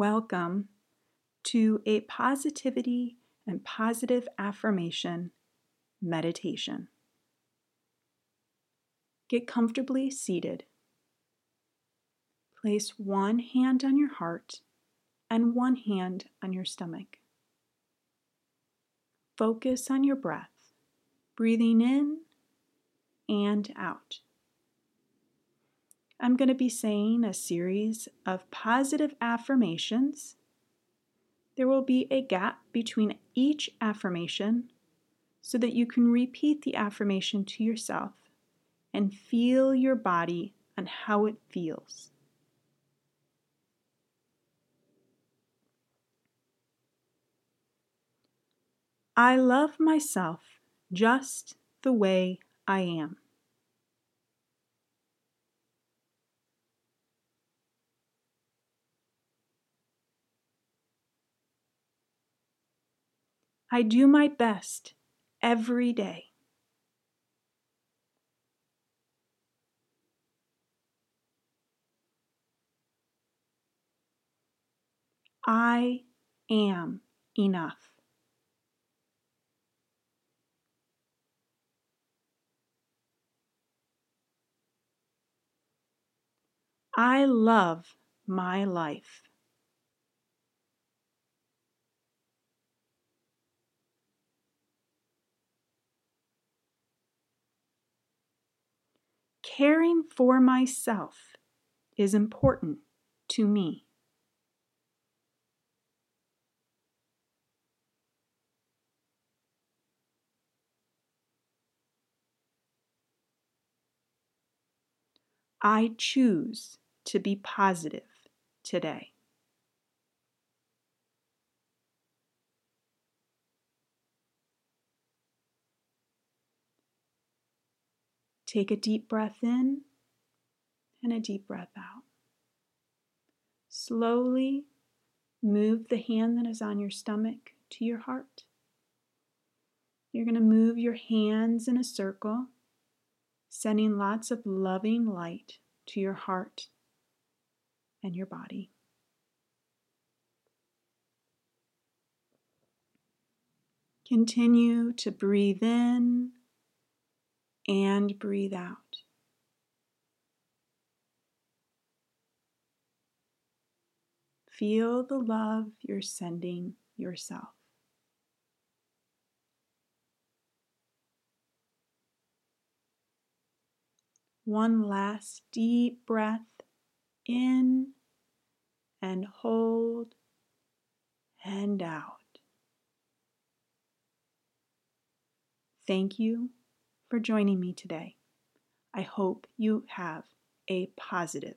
Welcome to a positivity and positive affirmation meditation. Get comfortably seated. Place one hand on your heart and one hand on your stomach. Focus on your breath, breathing in and out. I'm going to be saying a series of positive affirmations. There will be a gap between each affirmation so that you can repeat the affirmation to yourself and feel your body and how it feels. I love myself just the way I am. I do my best every day. I am enough. I love my life. Caring for myself is important to me. I choose to be positive today. Take a deep breath in and a deep breath out. Slowly move the hand that is on your stomach to your heart. You're going to move your hands in a circle, sending lots of loving light to your heart and your body. Continue to breathe in and breathe out. Feel the love you're sending yourself. One last deep breath in and hold and out. Thank you for joining me today. I hope you have a positive.